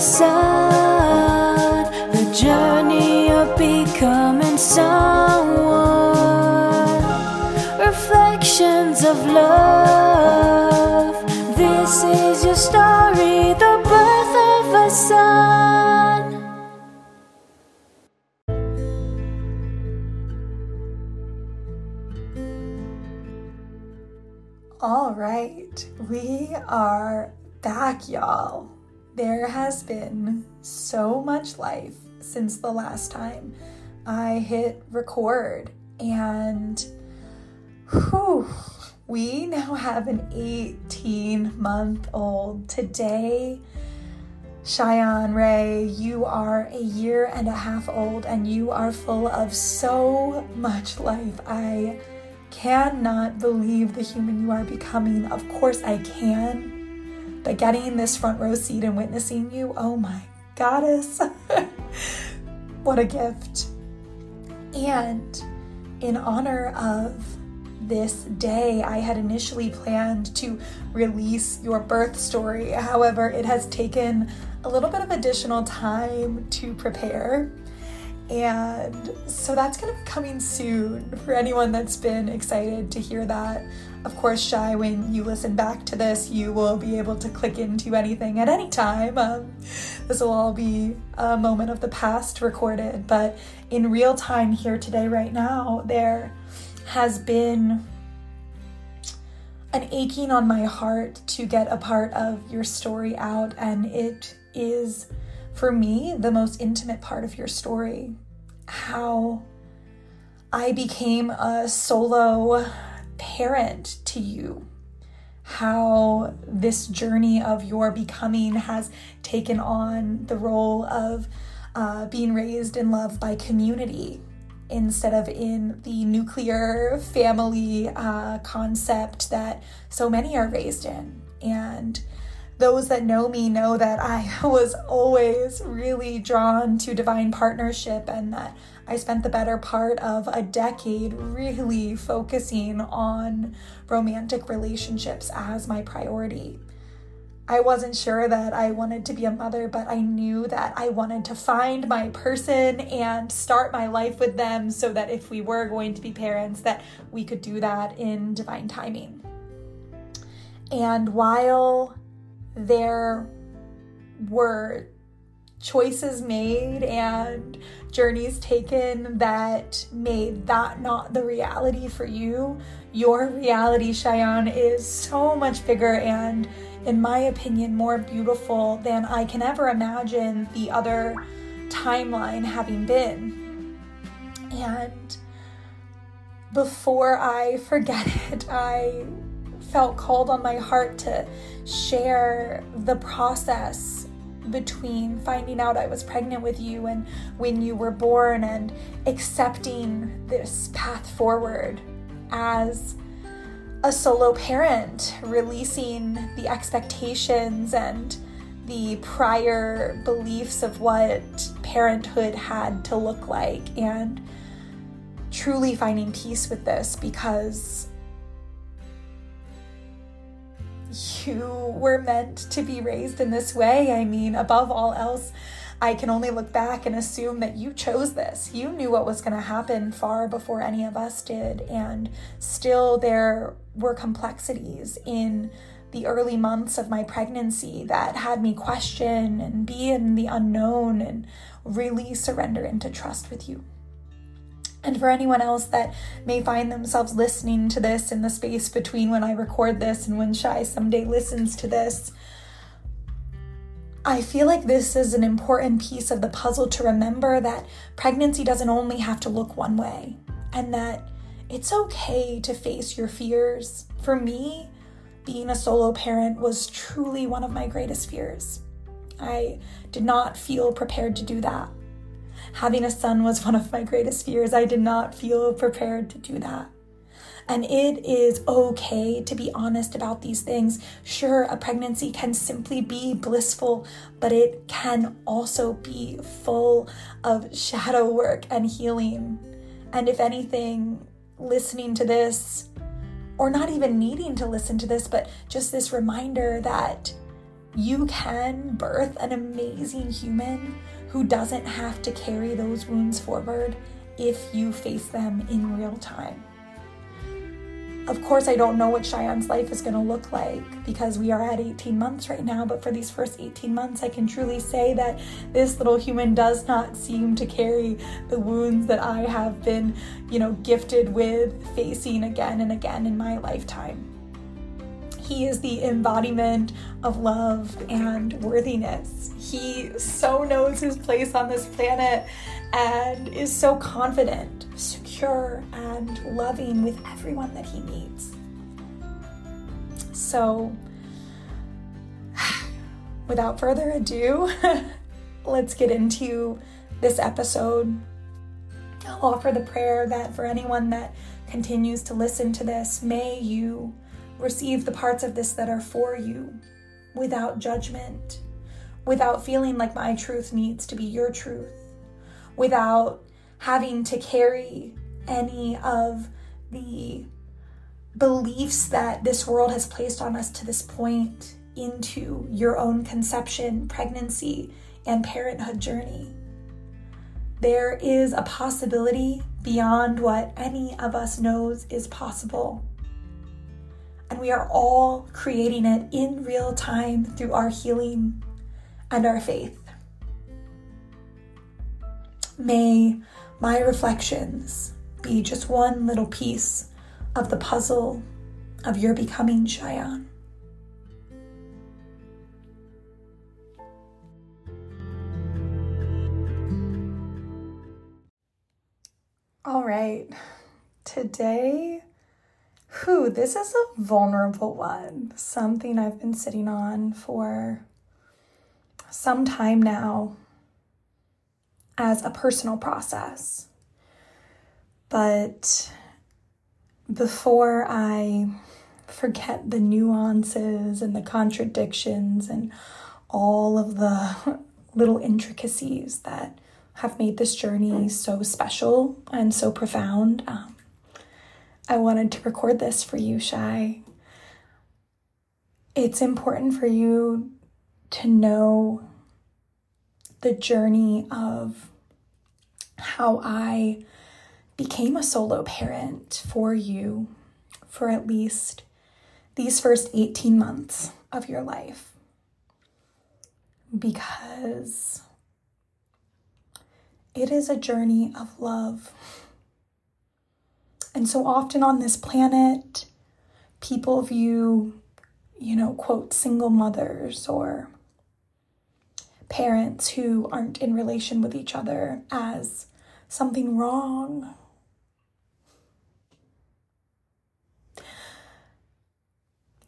sun, the journey of becoming someone, reflections of love. This is your story, the birth of a son. All right, we are back, y'all. There has been so much life since the last time I hit record, and whew, we now have an 18 month old. Today, Shayan Ray, you are a year and a half old, and you are full of so much life. I cannot believe the human you are becoming. Of course, I can. But getting this front row seat and witnessing you, oh my goddess, what a gift. And in honor of this day, I had initially planned to release your birth story. However, it has taken a little bit of additional time to prepare. And so that's going to be coming soon for anyone that's been excited to hear that. Of course, Shy, when you listen back to this, you will be able to click into anything at any time. Um, this will all be a moment of the past recorded, but in real time here today, right now, there has been an aching on my heart to get a part of your story out, and it is for me, the most intimate part of your story. How I became a solo parent to you. How this journey of your becoming has taken on the role of uh, being raised in love by community instead of in the nuclear family uh, concept that so many are raised in. And those that know me know that I was always really drawn to divine partnership and that I spent the better part of a decade really focusing on romantic relationships as my priority. I wasn't sure that I wanted to be a mother, but I knew that I wanted to find my person and start my life with them so that if we were going to be parents that we could do that in divine timing. And while there were choices made and journeys taken that made that not the reality for you. Your reality, Shayan, is so much bigger and, in my opinion, more beautiful than I can ever imagine the other timeline having been. And before I forget it, I felt called on my heart to share the process between finding out I was pregnant with you and when you were born and accepting this path forward as a solo parent, releasing the expectations and the prior beliefs of what parenthood had to look like and truly finding peace with this because you were meant to be raised in this way. I mean, above all else, I can only look back and assume that you chose this. You knew what was going to happen far before any of us did. And still, there were complexities in the early months of my pregnancy that had me question and be in the unknown and really surrender into trust with you. And for anyone else that may find themselves listening to this in the space between when I record this and when Shai someday listens to this, I feel like this is an important piece of the puzzle to remember that pregnancy doesn't only have to look one way and that it's okay to face your fears. For me, being a solo parent was truly one of my greatest fears. I did not feel prepared to do that. Having a son was one of my greatest fears. I did not feel prepared to do that. And it is okay to be honest about these things. Sure, a pregnancy can simply be blissful, but it can also be full of shadow work and healing. And if anything, listening to this, or not even needing to listen to this, but just this reminder that you can birth an amazing human who doesn't have to carry those wounds forward if you face them in real time. Of course, I don't know what Shayan's life is going to look like because we are at 18 months right now, but for these first 18 months, I can truly say that this little human does not seem to carry the wounds that I have been, you know, gifted with facing again and again in my lifetime. He is the embodiment of love and worthiness. He so knows his place on this planet and is so confident, secure, and loving with everyone that he meets. So, without further ado, let's get into this episode. I'll offer the prayer that for anyone that continues to listen to this, may you receive the parts of this that are for you without judgment, without feeling like my truth needs to be your truth, without having to carry any of the beliefs that this world has placed on us to this point into your own conception, pregnancy, and parenthood journey. There is a possibility beyond what any of us knows is possible and we are all creating it in real time through our healing and our faith. May my reflections be just one little piece of the puzzle of your becoming Shayan. All right, today Whew, this is a vulnerable one. Something I've been sitting on for some time now as a personal process. But before I forget the nuances and the contradictions and all of the little intricacies that have made this journey so special and so profound, um, I wanted to record this for you, Shy. It's important for you to know the journey of how I became a solo parent for you for at least these first 18 months of your life. Because it is a journey of love and so often on this planet, people view, you know, quote, single mothers or parents who aren't in relation with each other as something wrong.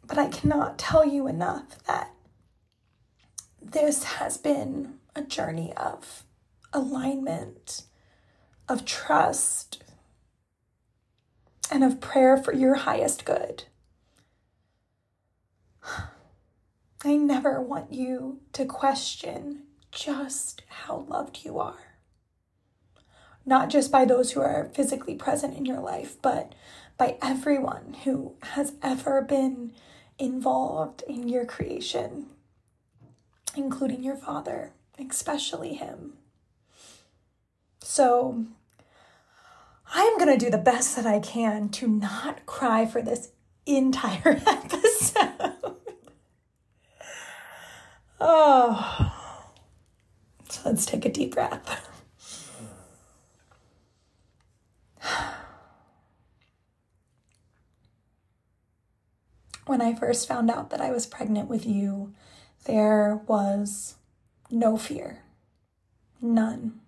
But I cannot tell you enough that this has been a journey of alignment, of trust, and of prayer for your highest good. I never want you to question just how loved you are. Not just by those who are physically present in your life, but by everyone who has ever been involved in your creation, including your father, especially him. So, I'm going to do the best that I can to not cry for this entire episode. oh. So let's take a deep breath. When I first found out that I was pregnant with you, there was no fear. None.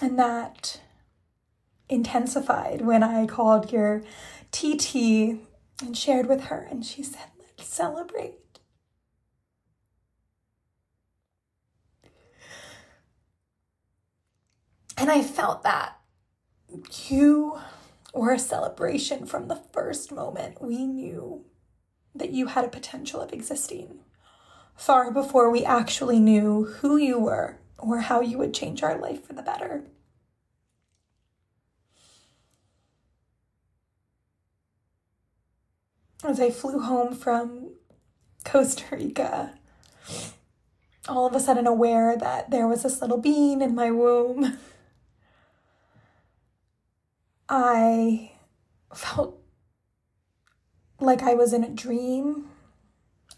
And that intensified when I called your TT and shared with her, and she said, Let's celebrate. And I felt that you were a celebration from the first moment we knew that you had a potential of existing, far before we actually knew who you were or how you would change our life for the better. As I flew home from Costa Rica, all of a sudden aware that there was this little being in my womb, I felt like I was in a dream,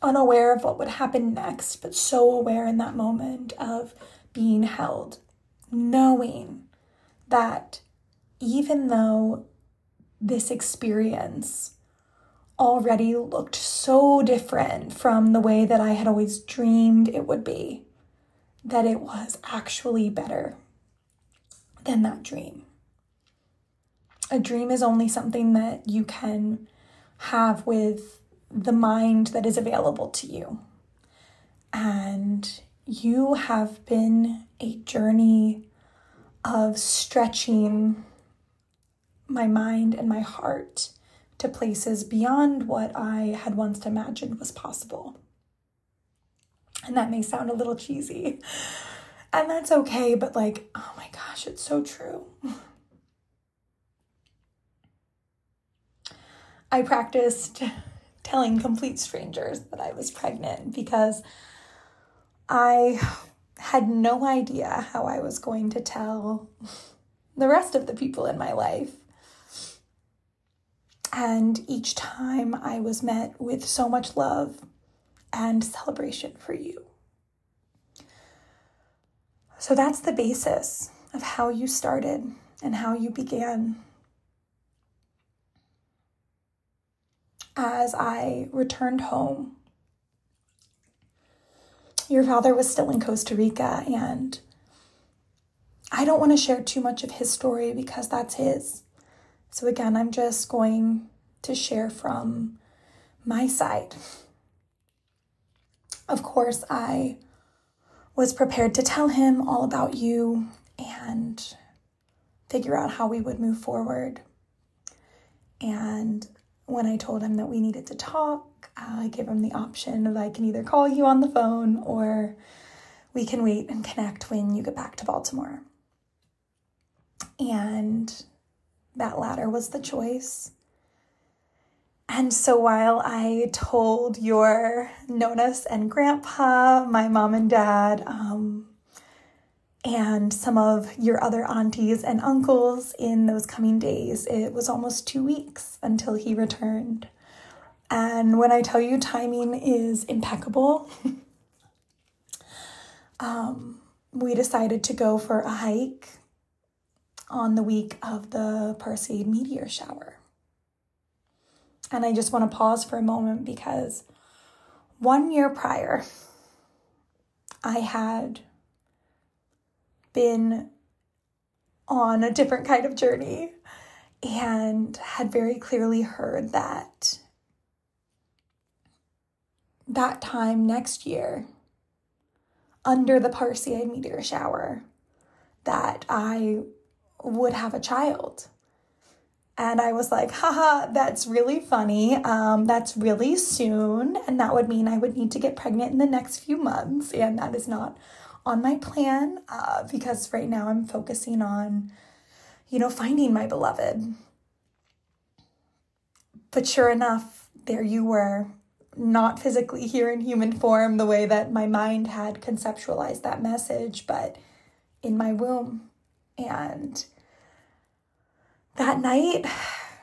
unaware of what would happen next, but so aware in that moment of being held, knowing that even though this experience already looked so different from the way that I had always dreamed it would be, that it was actually better than that dream. A dream is only something that you can have with the mind that is available to you. And you have been a journey of stretching my mind and my heart to places beyond what I had once imagined was possible. And that may sound a little cheesy, and that's okay, but like, oh my gosh, it's so true. I practiced telling complete strangers that I was pregnant because I had no idea how I was going to tell the rest of the people in my life. And each time I was met with so much love and celebration for you. So that's the basis of how you started and how you began. As I returned home, your father was still in Costa Rica, and I don't want to share too much of his story because that's his. So, again, I'm just going to share from my side. Of course, I was prepared to tell him all about you and figure out how we would move forward. And when I told him that we needed to talk, I gave him the option of I can either call you on the phone or we can wait and connect when you get back to Baltimore. And that latter was the choice. And so while I told your Nonus and Grandpa, my mom and dad, um, and some of your other aunties and uncles in those coming days, it was almost two weeks until he returned. And when I tell you timing is impeccable, um, we decided to go for a hike on the week of the Perseid meteor shower. And I just want to pause for a moment because one year prior, I had been on a different kind of journey and had very clearly heard that that time next year under the Perseid meteor shower that I would have a child. And I was like, haha, that's really funny. Um, that's really soon. And that would mean I would need to get pregnant in the next few months. And that is not on my plan uh, because right now I'm focusing on, you know, finding my beloved. But sure enough, there you were, not physically here in human form the way that my mind had conceptualized that message, but in my womb. And that night,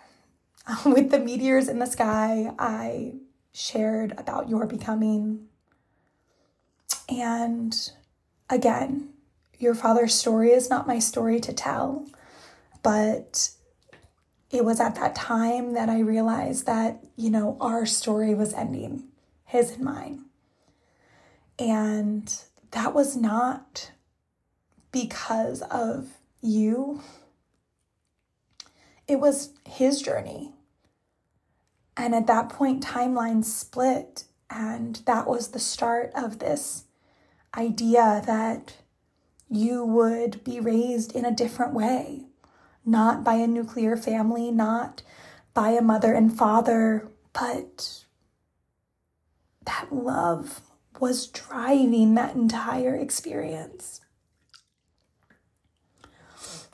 with the meteors in the sky, I shared about your becoming. And again, your father's story is not my story to tell, but it was at that time that I realized that, you know, our story was ending, his and mine. And that was not because of you, it was his journey. And at that point, timelines split, and that was the start of this idea that you would be raised in a different way, not by a nuclear family, not by a mother and father, but that love was driving that entire experience.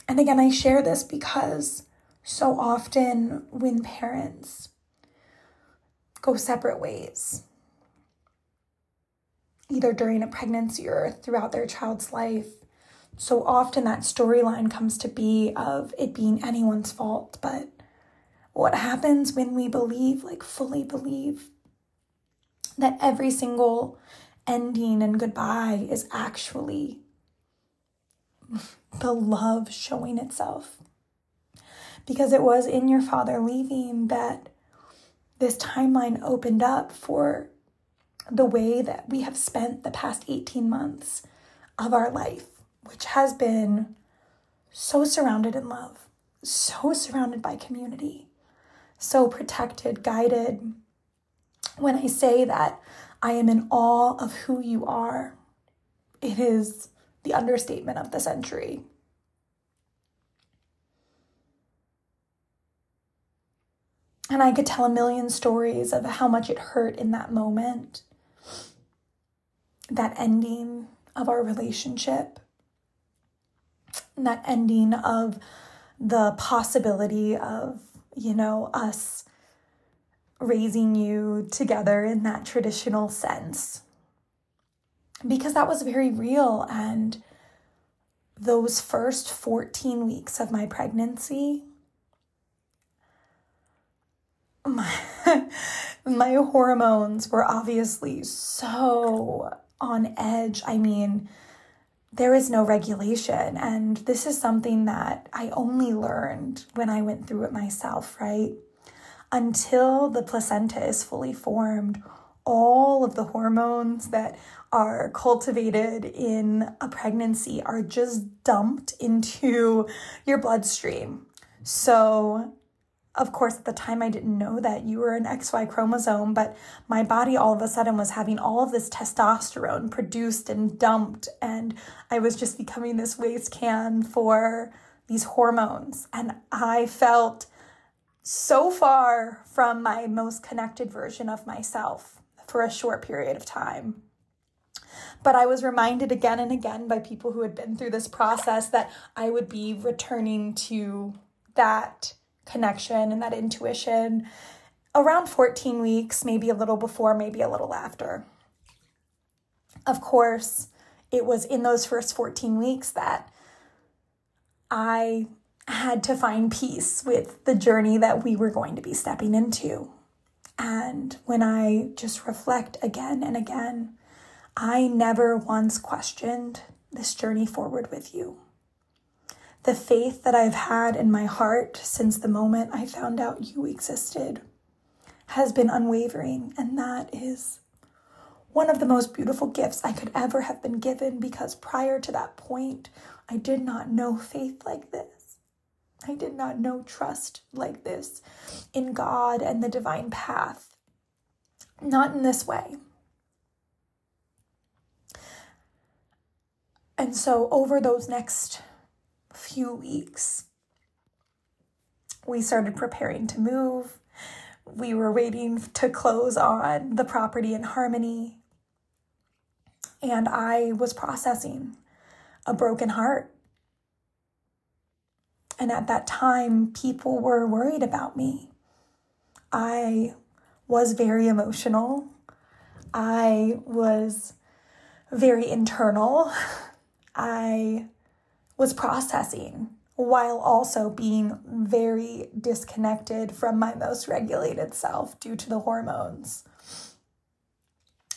And again, I share this because so often when parents go separate ways, either during a pregnancy or throughout their child's life. So often that storyline comes to be of it being anyone's fault, but what happens when we believe, like fully believe, that every single ending and goodbye is actually the love showing itself? Because it was in your father leaving that this timeline opened up for the way that we have spent the past 18 months of our life, which has been so surrounded in love, so surrounded by community, so protected, guided. When I say that I am in awe of who you are, it is the understatement of the century. And I could tell a million stories of how much it hurt in that moment that ending of our relationship, that ending of the possibility of, you know, us raising you together in that traditional sense. Because that was very real. And those first 14 weeks of my pregnancy, my, my hormones were obviously so on edge. I mean, there is no regulation. And this is something that I only learned when I went through it myself, right? Until the placenta is fully formed, all of the hormones that are cultivated in a pregnancy are just dumped into your bloodstream. So of course, at the time, I didn't know that you were an XY chromosome, but my body all of a sudden was having all of this testosterone produced and dumped, and I was just becoming this waste can for these hormones. And I felt so far from my most connected version of myself for a short period of time. But I was reminded again and again by people who had been through this process that I would be returning to that connection and that intuition around 14 weeks, maybe a little before, maybe a little after. Of course, it was in those first 14 weeks that I had to find peace with the journey that we were going to be stepping into. And when I just reflect again and again, I never once questioned this journey forward with you. The faith that I've had in my heart since the moment I found out you existed has been unwavering, and that is one of the most beautiful gifts I could ever have been given because prior to that point, I did not know faith like this. I did not know trust like this in God and the divine path. Not in this way. And so, over those next few weeks, we started preparing to move. We were waiting to close on the property in Harmony. And I was processing a broken heart. And at that time, people were worried about me. I was very emotional. I was very internal. I was processing while also being very disconnected from my most regulated self due to the hormones.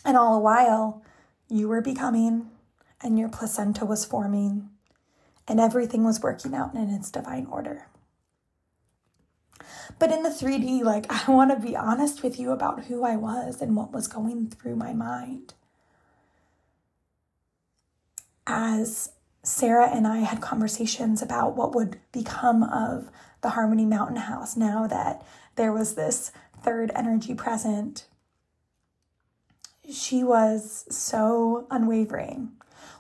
And all the while, you were becoming, and your placenta was forming, and everything was working out in its divine order. But in the 3D, like, I want to be honest with you about who I was and what was going through my mind. As Sarah and I had conversations about what would become of the Harmony Mountain House now that there was this third energy present. She was so unwavering.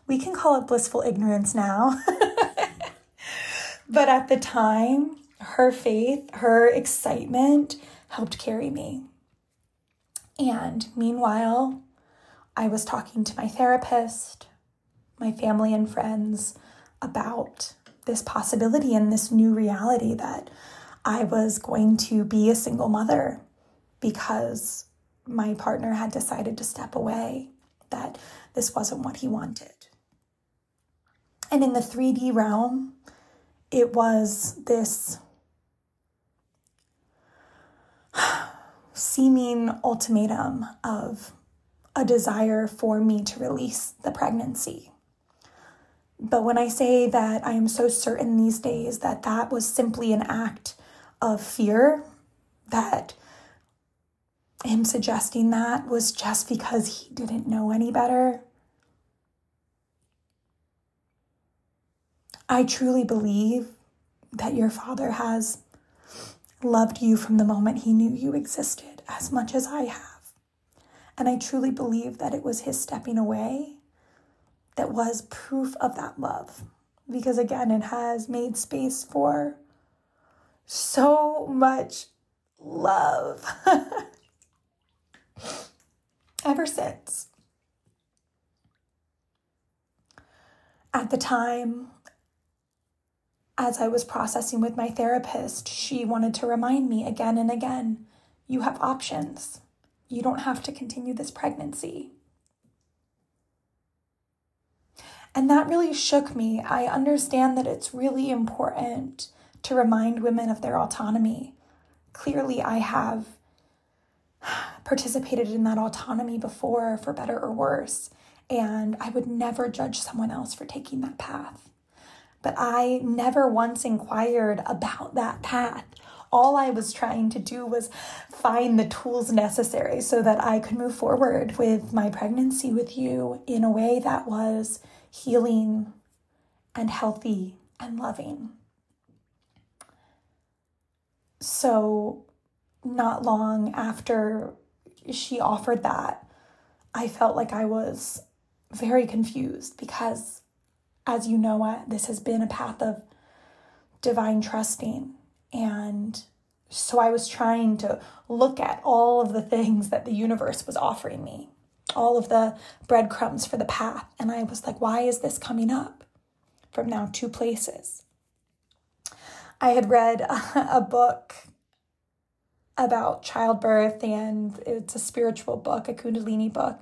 We can call it blissful ignorance now. but at the time, her faith, her excitement helped carry me. And meanwhile, I was talking to my therapist my family and friends about this possibility and this new reality that I was going to be a single mother because my partner had decided to step away that this wasn't what he wanted. And in the 3D realm, it was this seeming ultimatum of a desire for me to release the pregnancy. But when I say that I am so certain these days that that was simply an act of fear, that him suggesting that was just because he didn't know any better. I truly believe that your father has loved you from the moment he knew you existed as much as I have. And I truly believe that it was his stepping away that was proof of that love. Because again, it has made space for so much love ever since. At the time, as I was processing with my therapist, she wanted to remind me again and again you have options. You don't have to continue this pregnancy. And that really shook me. I understand that it's really important to remind women of their autonomy. Clearly, I have participated in that autonomy before, for better or worse, and I would never judge someone else for taking that path. But I never once inquired about that path. All I was trying to do was find the tools necessary so that I could move forward with my pregnancy with you in a way that was healing and healthy and loving. So, not long after she offered that, I felt like I was very confused because, as you know, this has been a path of divine trusting. And so I was trying to look at all of the things that the universe was offering me all of the breadcrumbs for the path. And I was like, why is this coming up from now two places? I had read a, book about childbirth, and it's a spiritual book, a Kundalini book.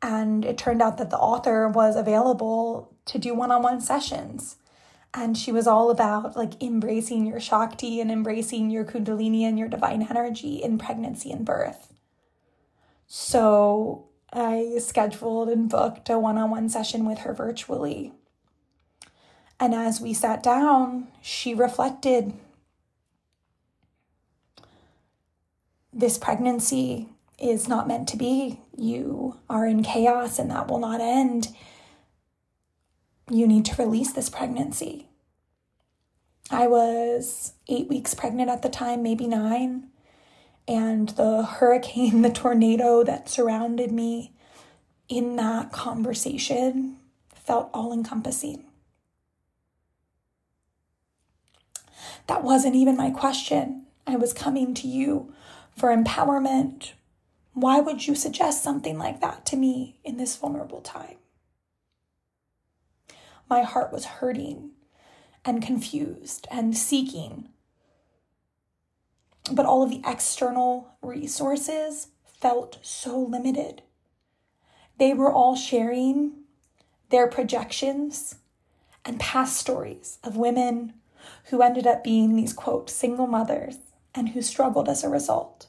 And it turned out that the author was available to do one on one sessions. And she was all about like embracing your Shakti and embracing your Kundalini and your divine energy in pregnancy and birth. So I scheduled and booked a one on one session with her virtually. And as we sat down, she reflected this pregnancy is not meant to be. You are in chaos and that will not end. You need to release this pregnancy. I was eight weeks pregnant at the time, maybe nine and the hurricane, the tornado that surrounded me in that conversation felt all encompassing. That wasn't even my question. I was coming to you for empowerment. Why would you suggest something like that to me in this vulnerable time? My heart was hurting and confused and seeking but all of the external resources felt so limited. They were all sharing their projections and past stories of women who ended up being these quote single mothers and who struggled as a result.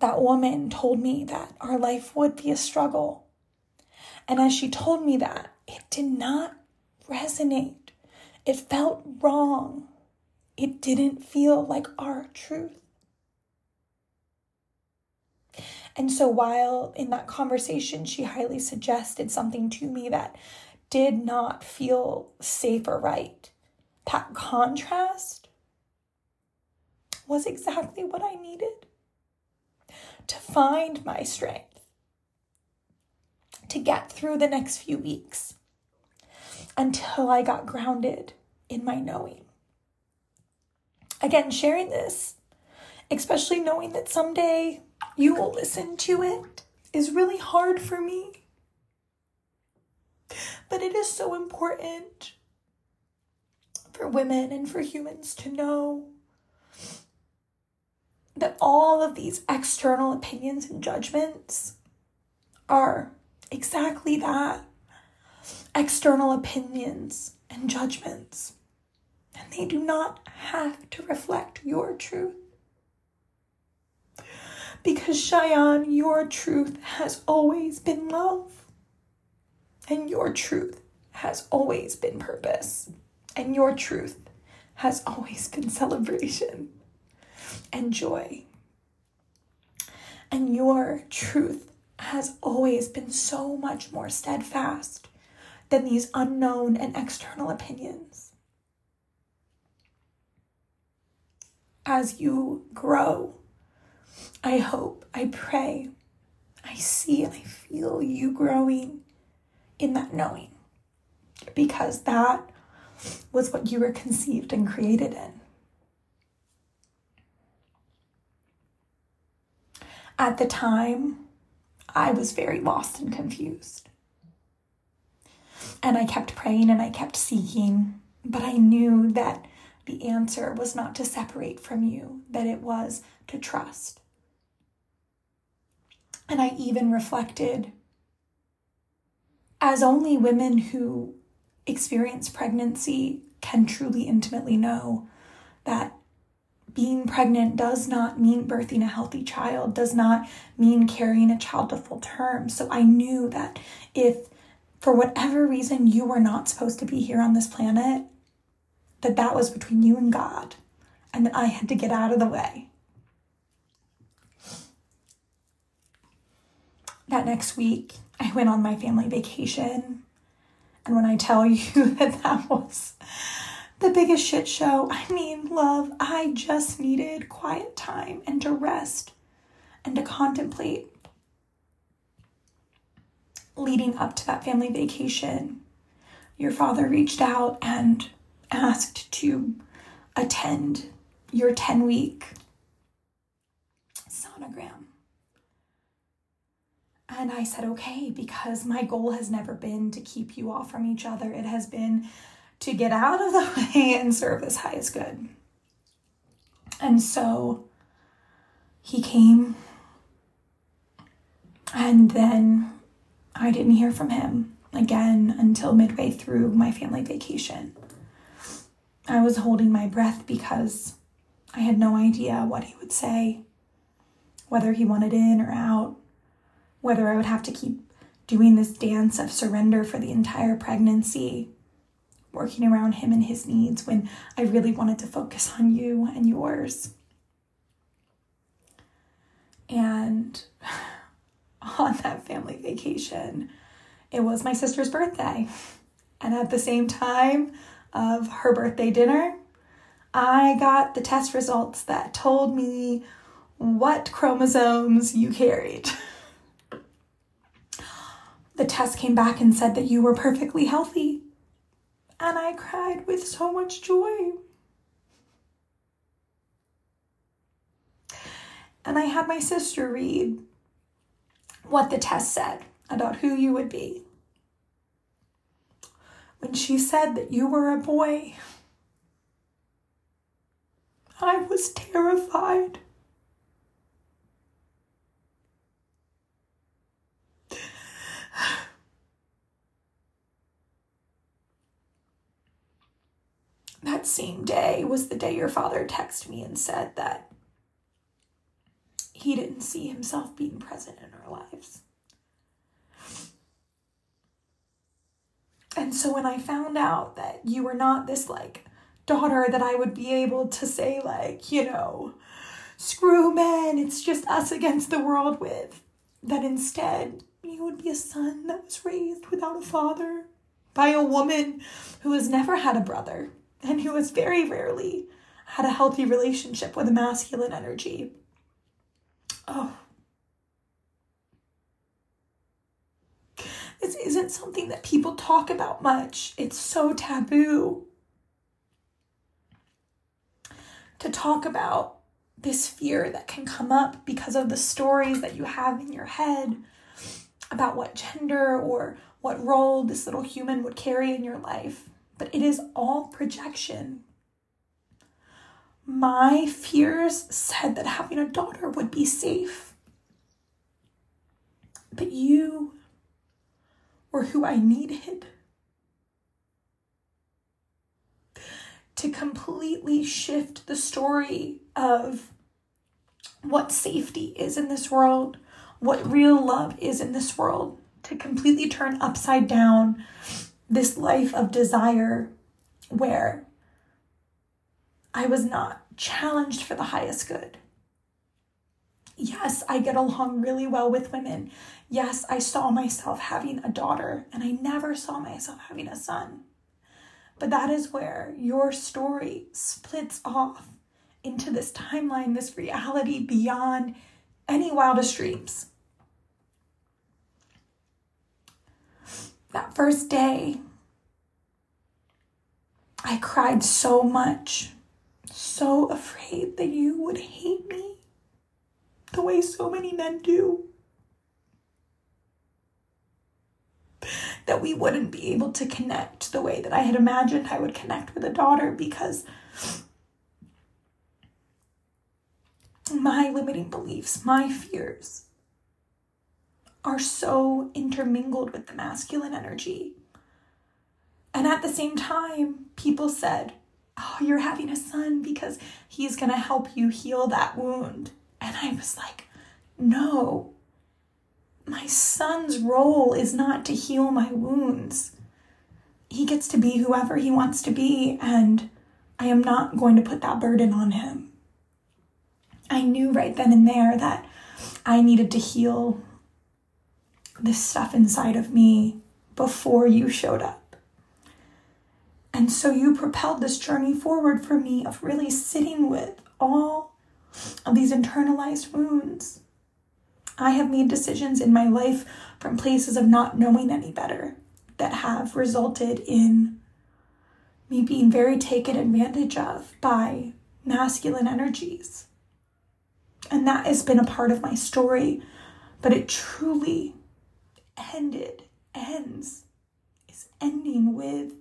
That woman told me that our life would be a struggle. And as she told me that, it did not resonate. It felt wrong it didn't feel like our truth. And so, while in that conversation, she highly suggested something to me that did not feel safe or right, that contrast was exactly what I needed to find my strength, to get through the next few weeks until I got grounded in my knowing again, sharing this, especially knowing that someday you will listen to it, is really hard for me. But it is so important for women and for humans to know that all of these external opinions and judgments are exactly that external opinions and judgments. And they do not have to reflect your truth. Because Shayan, your truth has always been love. And your truth has always been purpose. And your truth has always been celebration and joy. And your truth has always been so much more steadfast than these unknown and external opinions. As you grow, I hope, I pray, I see, I feel you growing in that knowing because that was what you were conceived and created in. At the time, I was very lost and confused. And I kept praying and I kept seeking, but I knew that the answer was not to separate from you, that it was to trust. And I even reflected, as only women who experience pregnancy can truly intimately know, that being pregnant does not mean birthing a healthy child, does not mean carrying a child to full term. So I knew that if for whatever reason you were not supposed to be here on this planet, that that was between you and God, and that I had to get out of the way. That next week, I went on my family vacation. And when I tell you that that was the biggest shit show. I mean, love, I just needed quiet time and to rest and to contemplate. Leading up to that family vacation, your father reached out and asked to attend your 10 week sonogram. And I said, okay, because my goal has never been to keep you all from each other. It has been to get out of the way and serve this highest good. And so he came, and then I didn't hear from him again until midway through my family vacation. I was holding my breath because I had no idea what he would say, whether he wanted in or out, whether I would have to keep doing this dance of surrender for the entire pregnancy working around him and his needs when I really wanted to focus on you and yours. And on that family vacation, it was my sister's birthday. And at the same time of her birthday dinner, I got the test results that told me what chromosomes you carried. The test came back and said that you were perfectly healthy and I cried with so much joy. And I had my sister read what the test said about who you would be. When she said that you were a boy, I was terrified. that same day was the day your father texted me and said that he didn't see himself being present in our lives. And so when I found out that you were not this like daughter that I would be able to say, like, you know, screw men, it's just us against the world with, that instead you would be a son that was raised without a father by a woman who has never had a brother and who has very rarely had a healthy relationship with a masculine energy. Oh. This isn't something that people talk about much. It's so taboo to talk about this fear that can come up because of the stories that you have in your head about what gender or what role this little human would carry in your life but it is all projection. My fears said that having a daughter would be safe, But you were who I needed to completely shift the story of what safety is in this world, what real love is in this world, to completely turn upside down this life of desire where I was not challenged for the highest good. Yes, I get along really well with women. Yes, I saw myself having a daughter, and I never saw myself having a son. But that is where your story splits off into this timeline, this reality beyond any wildest dreams. That first day, I cried so much, so afraid that you would hate me the way so many men do. That we wouldn't be able to connect the way that I had imagined I would connect with a daughter because my limiting beliefs, my fears are so intermingled with the masculine energy. And at the same time, people said, Oh, you're having a son because he's going to help you heal that wound. And I was like, No, my son's role is not to heal my wounds. He gets to be whoever he wants to be, and I am not going to put that burden on him. I knew right then and there that I needed to heal this stuff inside of me before you showed up. And so you propelled this journey forward for me of really sitting with all of these internalized wounds. I have made decisions in my life from places of not knowing any better that have resulted in me being very taken advantage of by masculine energies. And that has been a part of my story, but it truly ended, ends, is ending with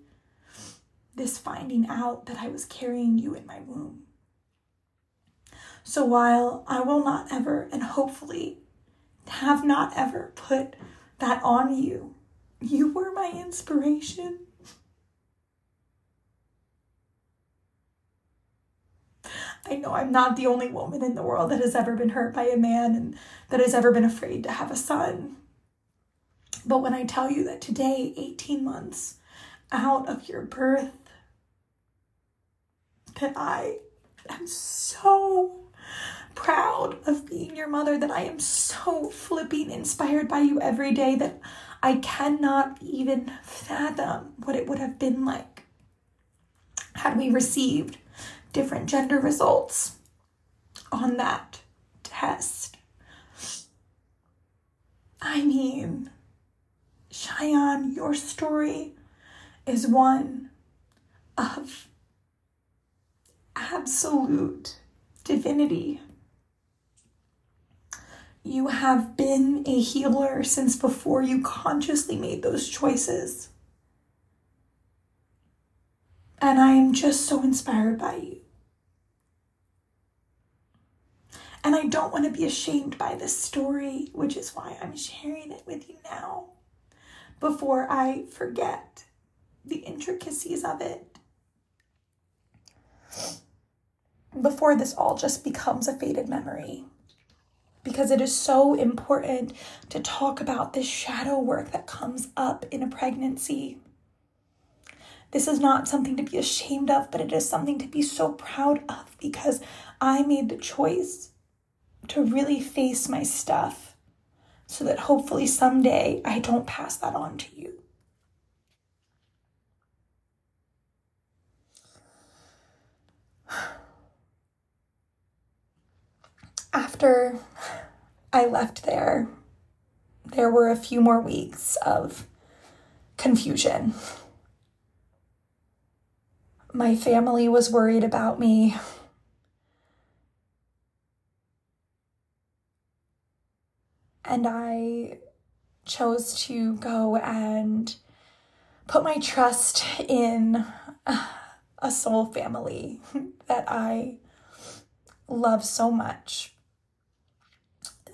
this finding out that I was carrying you in my womb. So while I will not ever, and hopefully have not ever put that on you, you were my inspiration. I know I'm not the only woman in the world that has ever been hurt by a man and that has ever been afraid to have a son. But when I tell you that today, 18 months out of your birth, that I am so proud of being your mother, that I am so flipping inspired by you every day that I cannot even fathom what it would have been like had we received different gender results on that test. I mean, Shayan, your story is one of absolute divinity. You have been a healer since before you consciously made those choices. And I am just so inspired by you. And I don't want to be ashamed by this story, which is why I'm sharing it with you now before I forget the intricacies of it. Before this all just becomes a faded memory. Because it is so important to talk about this shadow work that comes up in a pregnancy. This is not something to be ashamed of, but it is something to be so proud of because I made the choice to really face my stuff so that hopefully someday I don't pass that on to you. After I left there, there were a few more weeks of confusion. My family was worried about me. and I chose to go and put my trust in a soul family that I love so much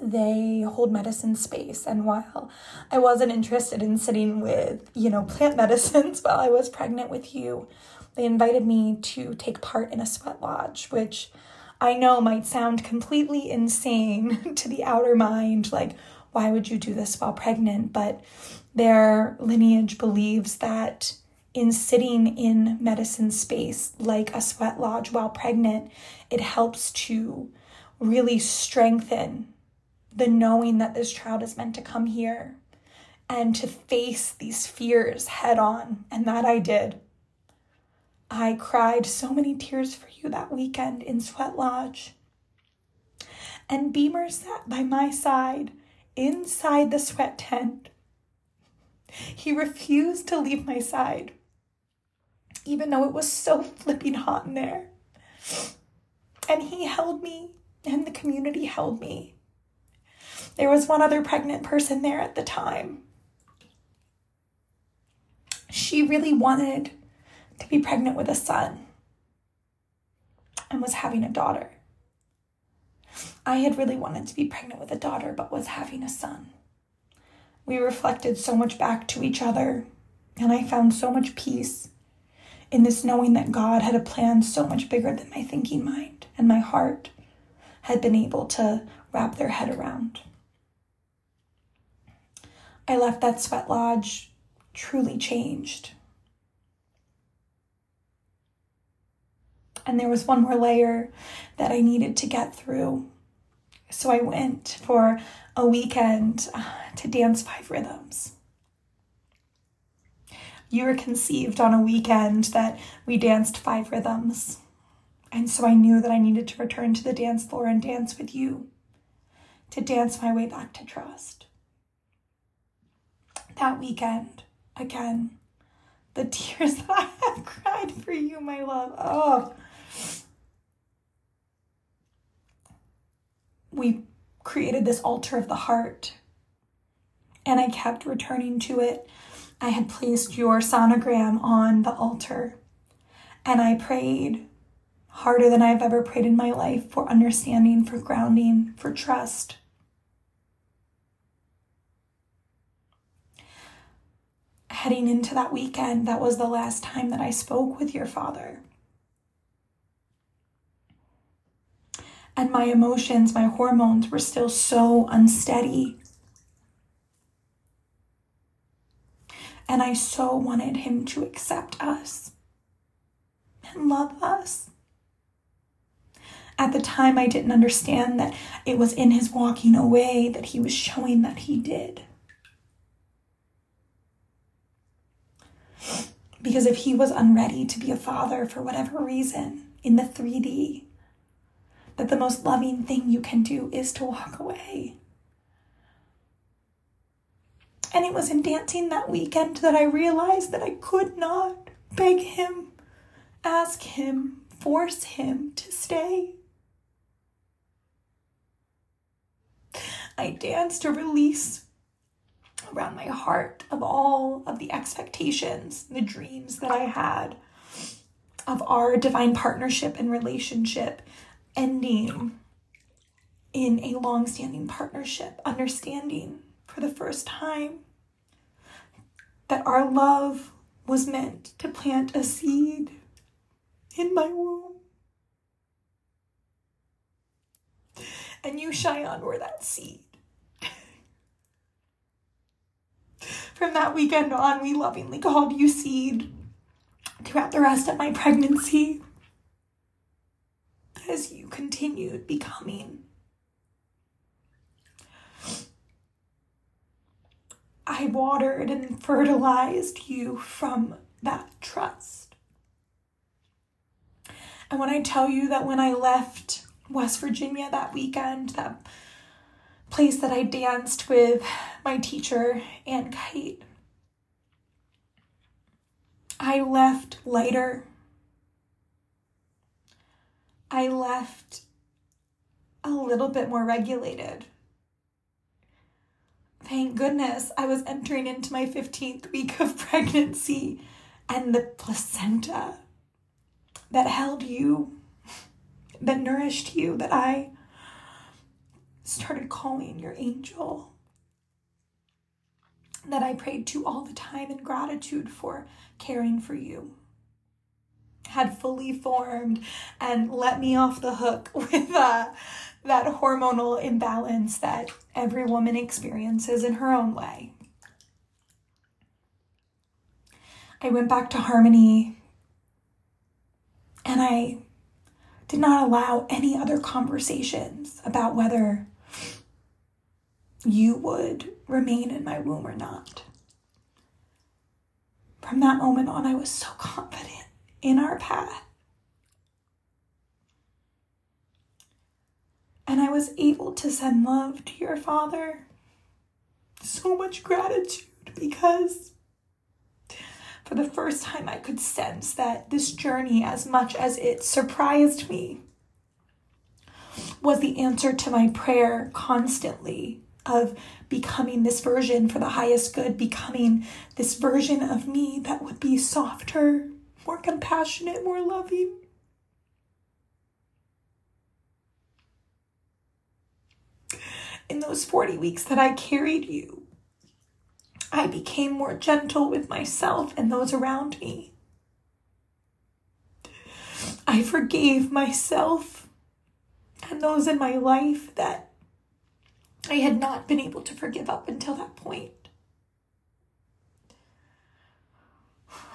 they hold medicine space. And while I wasn't interested in sitting with, you know, plant medicines while I was pregnant with you, they invited me to take part in a sweat lodge, which I know might sound completely insane to the outer mind. Like, why would you do this while pregnant? But their lineage believes that in sitting in medicine space like a sweat lodge while pregnant, it helps to really strengthen the knowing that this child is meant to come here and to face these fears head on. And that I did. I cried so many tears for you that weekend in Sweat Lodge. And Beamer sat by my side inside the sweat tent. He refused to leave my side, even though it was so flipping hot in there. And he held me and the community held me. There was one other pregnant person there at the time. She really wanted to be pregnant with a son and was having a daughter. I had really wanted to be pregnant with a daughter, but was having a son. We reflected so much back to each other, and I found so much peace in this knowing that God had a plan so much bigger than my thinking mind and my heart had been able to wrap their head around. I left that sweat lodge truly changed. And there was one more layer that I needed to get through. So I went for a weekend uh, to dance five rhythms. You were conceived on a weekend that we danced five rhythms. And so I knew that I needed to return to the dance floor and dance with you, to dance my way back to trust. That weekend, again, the tears that I have cried for you, my love. Oh. We created this altar of the heart, and I kept returning to it. I had placed your sonogram on the altar, and I prayed harder than I've ever prayed in my life for understanding, for grounding, for trust. Heading into that weekend, that was the last time that I spoke with your father. And my emotions, my hormones were still so unsteady. And I so wanted him to accept us and love us. At the time, I didn't understand that it was in his walking away that he was showing that he did. Because if he was unready to be a father for whatever reason in the 3D, that the most loving thing you can do is to walk away. And it was in dancing that weekend that I realized that I could not beg him, ask him, force him to stay. I danced to release around my heart of all of the expectations, the dreams that I had of our divine partnership and relationship ending in a long standing partnership, understanding for the first time that our love was meant to plant a seed in my womb. And you, Shayan, were that seed. From that weekend on, we lovingly called you Seed throughout the rest of my pregnancy as you continued becoming. I watered and fertilized you from that trust. And when I tell you that when I left West Virginia that weekend, that place that I danced with my teacher, Aunt Kite. I left lighter. I left a little bit more regulated. Thank goodness I was entering into my 15th week of pregnancy and the placenta that held you, that nourished you, that I started calling your angel that I prayed to all the time in gratitude for caring for you had fully formed and let me off the hook with uh, that hormonal imbalance that every woman experiences in her own way. I went back to Harmony and I did not allow any other conversations about whether you would remain in my womb or not. From that moment on, I was so confident in our path. And I was able to send love to your father. So much gratitude because for the first time I could sense that this journey, as much as it surprised me, was the answer to my prayer constantly of becoming this version for the highest good, becoming this version of me that would be softer, more compassionate, more loving. In those 40 weeks that I carried you, I became more gentle with myself and those around me. I forgave myself and those in my life that I had not been able to forgive up until that point.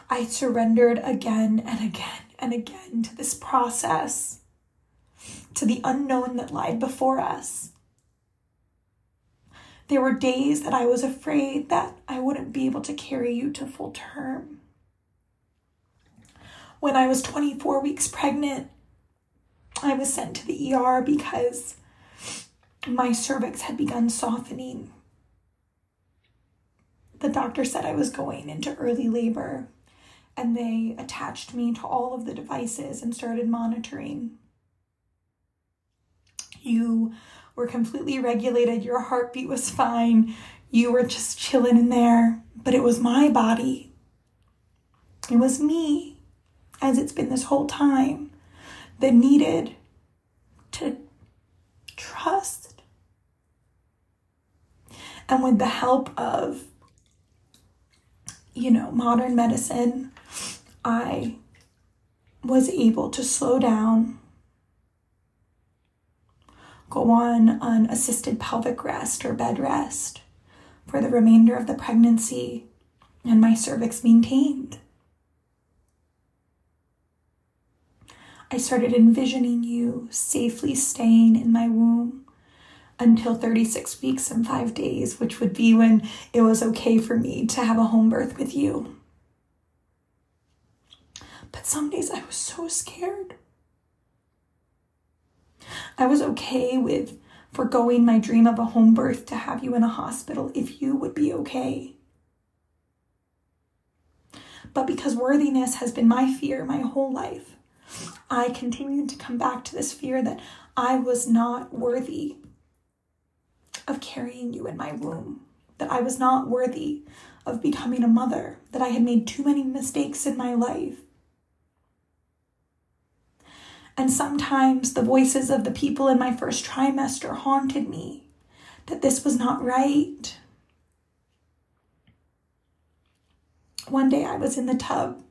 I surrendered again and again and again to this process, to the unknown that lied before us. There were days that I was afraid that I wouldn't be able to carry you to full term. When I was 24 weeks pregnant, I was sent to the ER because my cervix had begun softening. The doctor said I was going into early labor and they attached me to all of the devices and started monitoring. You were completely regulated, your heartbeat was fine, you were just chilling in there, but it was my body. It was me, as it's been this whole time, that needed to trust. And with the help of, you know, modern medicine, I was able to slow down, go on an assisted pelvic rest or bed rest for the remainder of the pregnancy, and my cervix maintained. I started envisioning you safely staying in my womb until 36 weeks and five days, which would be when it was okay for me to have a home birth with you. But some days I was so scared. I was okay with foregoing my dream of a home birth to have you in a hospital if you would be okay. But because worthiness has been my fear my whole life, I continued to come back to this fear that I was not worthy of carrying you in my womb, that I was not worthy of becoming a mother, that I had made too many mistakes in my life, and sometimes the voices of the people in my first trimester haunted me that this was not right. One day I was in the tub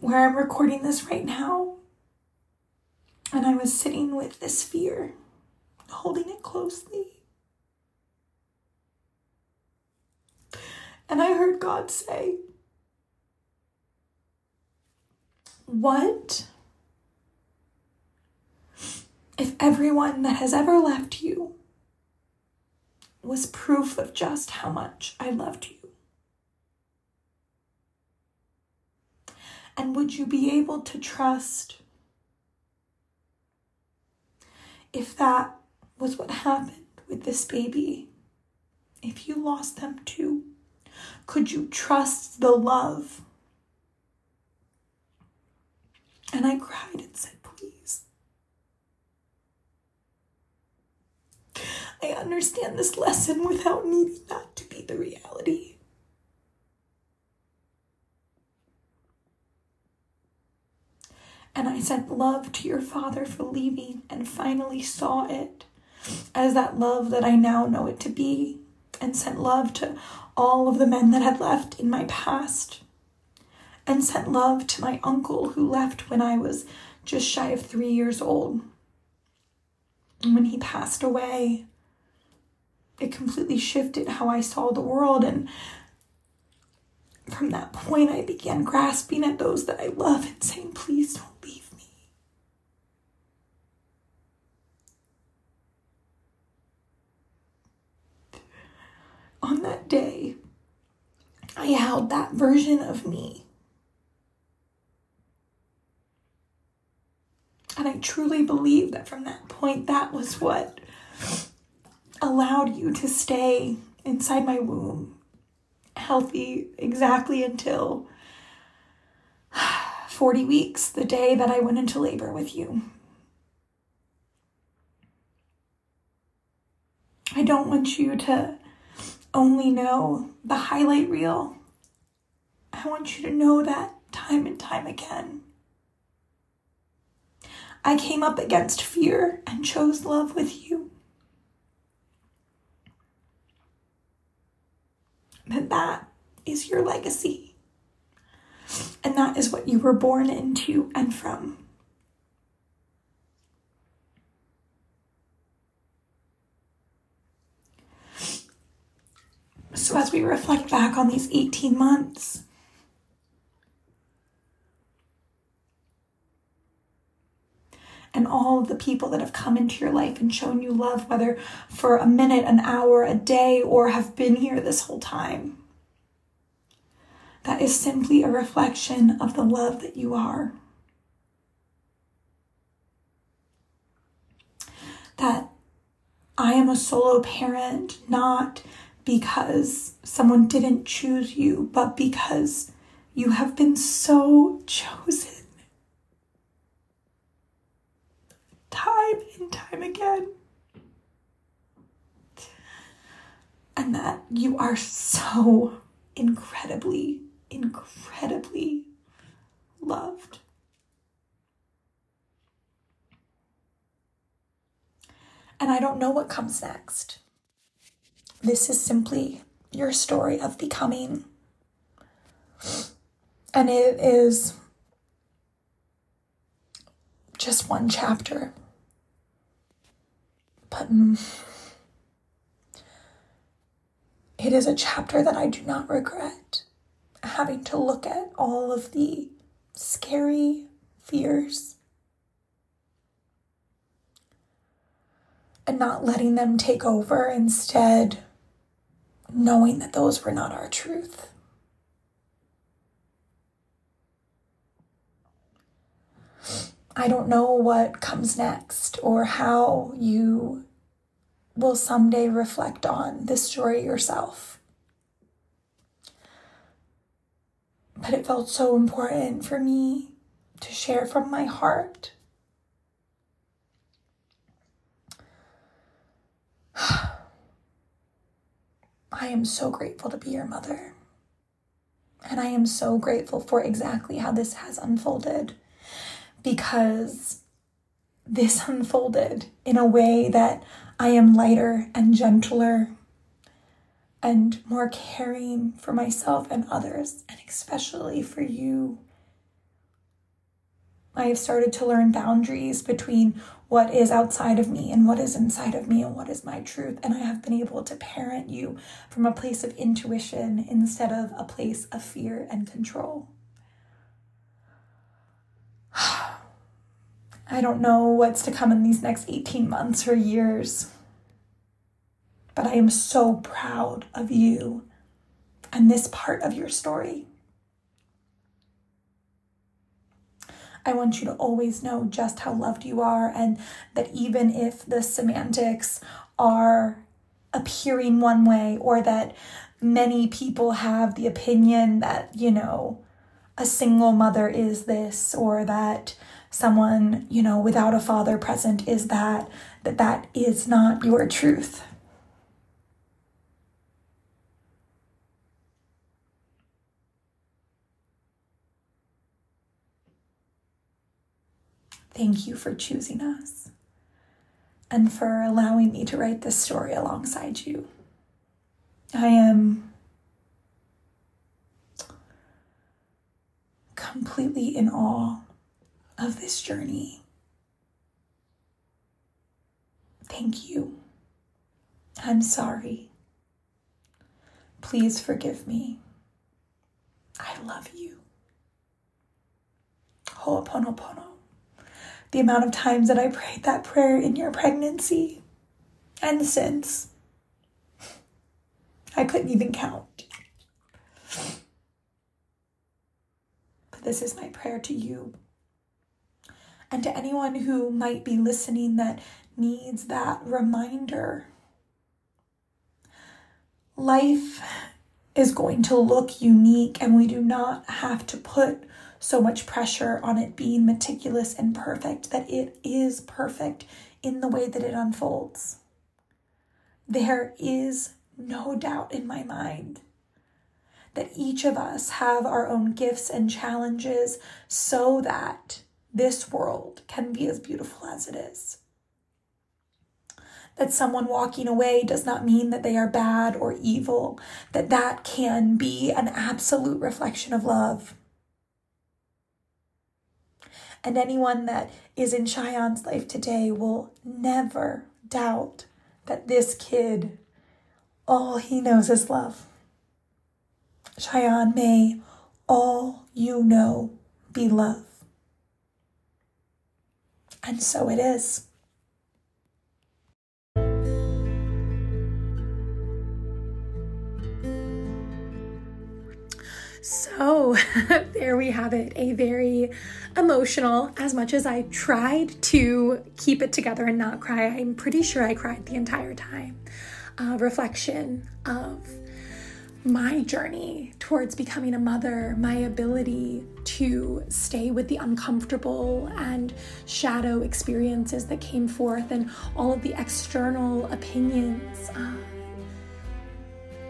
where I'm recording this right now, and I was sitting with this fear, holding it closely. And I heard God say, What if everyone that has ever left you was proof of just how much I loved you? And would you be able to trust if that was what happened with this baby? If you lost them too, could you trust the love? And I cried and said, Please. I understand this lesson without needing that to be the reality. And I sent love to your father for leaving and finally saw it as that love that I now know it to be, and sent love to all of the men that had left in my past, and sent love to my uncle who left when I was just shy of three years old. And when he passed away, it completely shifted how I saw the world. And from that point, I began grasping at those that I love and saying, Please don't leave me. On day, I held that version of me. And I truly believe that from that point, that was what allowed you to stay inside my womb healthy exactly until 40 weeks, the day that I went into labor with you. I don't want you to only know the highlight reel. I want you to know that time and time again. I came up against fear and chose love with you. that that is your legacy. And that is what you were born into and from. So, as we reflect back on these 18 months, and all the people that have come into your life and shown you love, whether for a minute, an hour, a day, or have been here this whole time. That is simply a reflection of the love that you are. That I am a solo parent not because someone didn't choose you, but because you have been so chosen. time and time again. And that you are so incredibly, incredibly loved. And I don't know what comes next. This is simply your story of becoming. And it is just one chapter. But mm, it is a chapter that I do not regret having to look at all of the scary fears and not letting them take over, instead, knowing that those were not our truth. I don't know what comes next or how you will someday reflect on this story yourself. But it felt so important for me to share from my heart. Am so grateful to be your mother. And I am so grateful for exactly how this has unfolded because this unfolded in a way that I am lighter and gentler and more caring for myself and others, and especially for you. I have started to learn boundaries between what is outside of me and what is inside of me and what is my truth. And I have been able to parent you from a place of intuition instead of a place of fear and control. I don't know what's to come in these next 18 months or years, but I am so proud of you and this part of your story. I want you to always know just how loved you are, and that even if the semantics are appearing one way, or that many people have the opinion that, you know, a single mother is this, or that someone, you know, without a father present is that, that that is not your truth. Thank you for choosing us. and for allowing me to write this story alongside you. I am completely in awe of this journey. Thank you. I'm sorry. Please forgive me. I love you. Ho'oponopono. The amount of times that I prayed that prayer in your pregnancy and since, I couldn't even count. But this is my prayer to you and to anyone who might be listening that needs that reminder. Life is going to look unique, and we do not have to put so much pressure on it being meticulous and perfect that it is perfect in the way that it unfolds. There is no doubt in my mind that each of us have our own gifts and challenges so that this world can be as beautiful as it is. That someone walking away does not mean that they are bad or evil, that that can be an absolute reflection of love. And anyone that is in Shayan's life today will never doubt that this kid, all he knows is love. Shayan, may all you know be love. And so it is. So there we have it. A very emotional, as much as I tried to keep it together and not cry, I'm pretty sure I cried the entire time. Uh, reflection of my journey towards becoming a mother, my ability to stay with the uncomfortable and shadow experiences that came forth, and all of the external opinions, uh,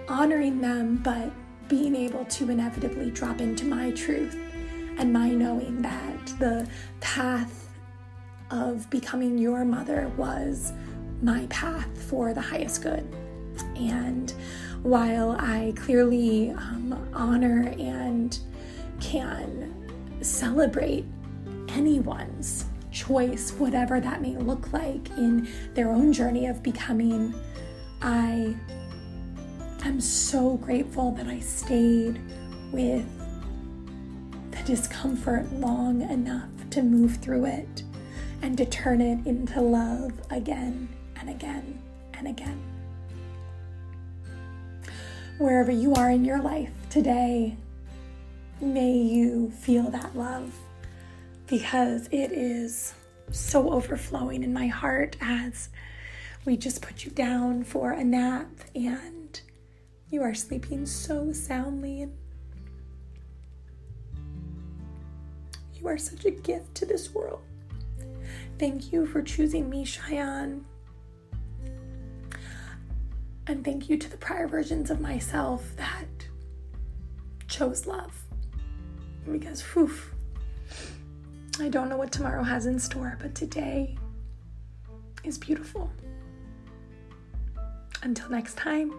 honoring them, but being able to inevitably drop into my truth and my knowing that the path of becoming your mother was my path for the highest good. And while I clearly um, honor and can celebrate anyone's choice, whatever that may look like in their own journey of becoming, I am so grateful that I stayed with the discomfort long enough to move through it and to turn it into love again and again and again. Wherever you are in your life today, may you feel that love because it is so overflowing in my heart as we just put you down for a nap and you are sleeping so soundly and you are such a gift to this world. Thank you for choosing me, Shayan. And thank you to the prior versions of myself that chose love. Because, whew, I don't know what tomorrow has in store, but today is beautiful. Until next time.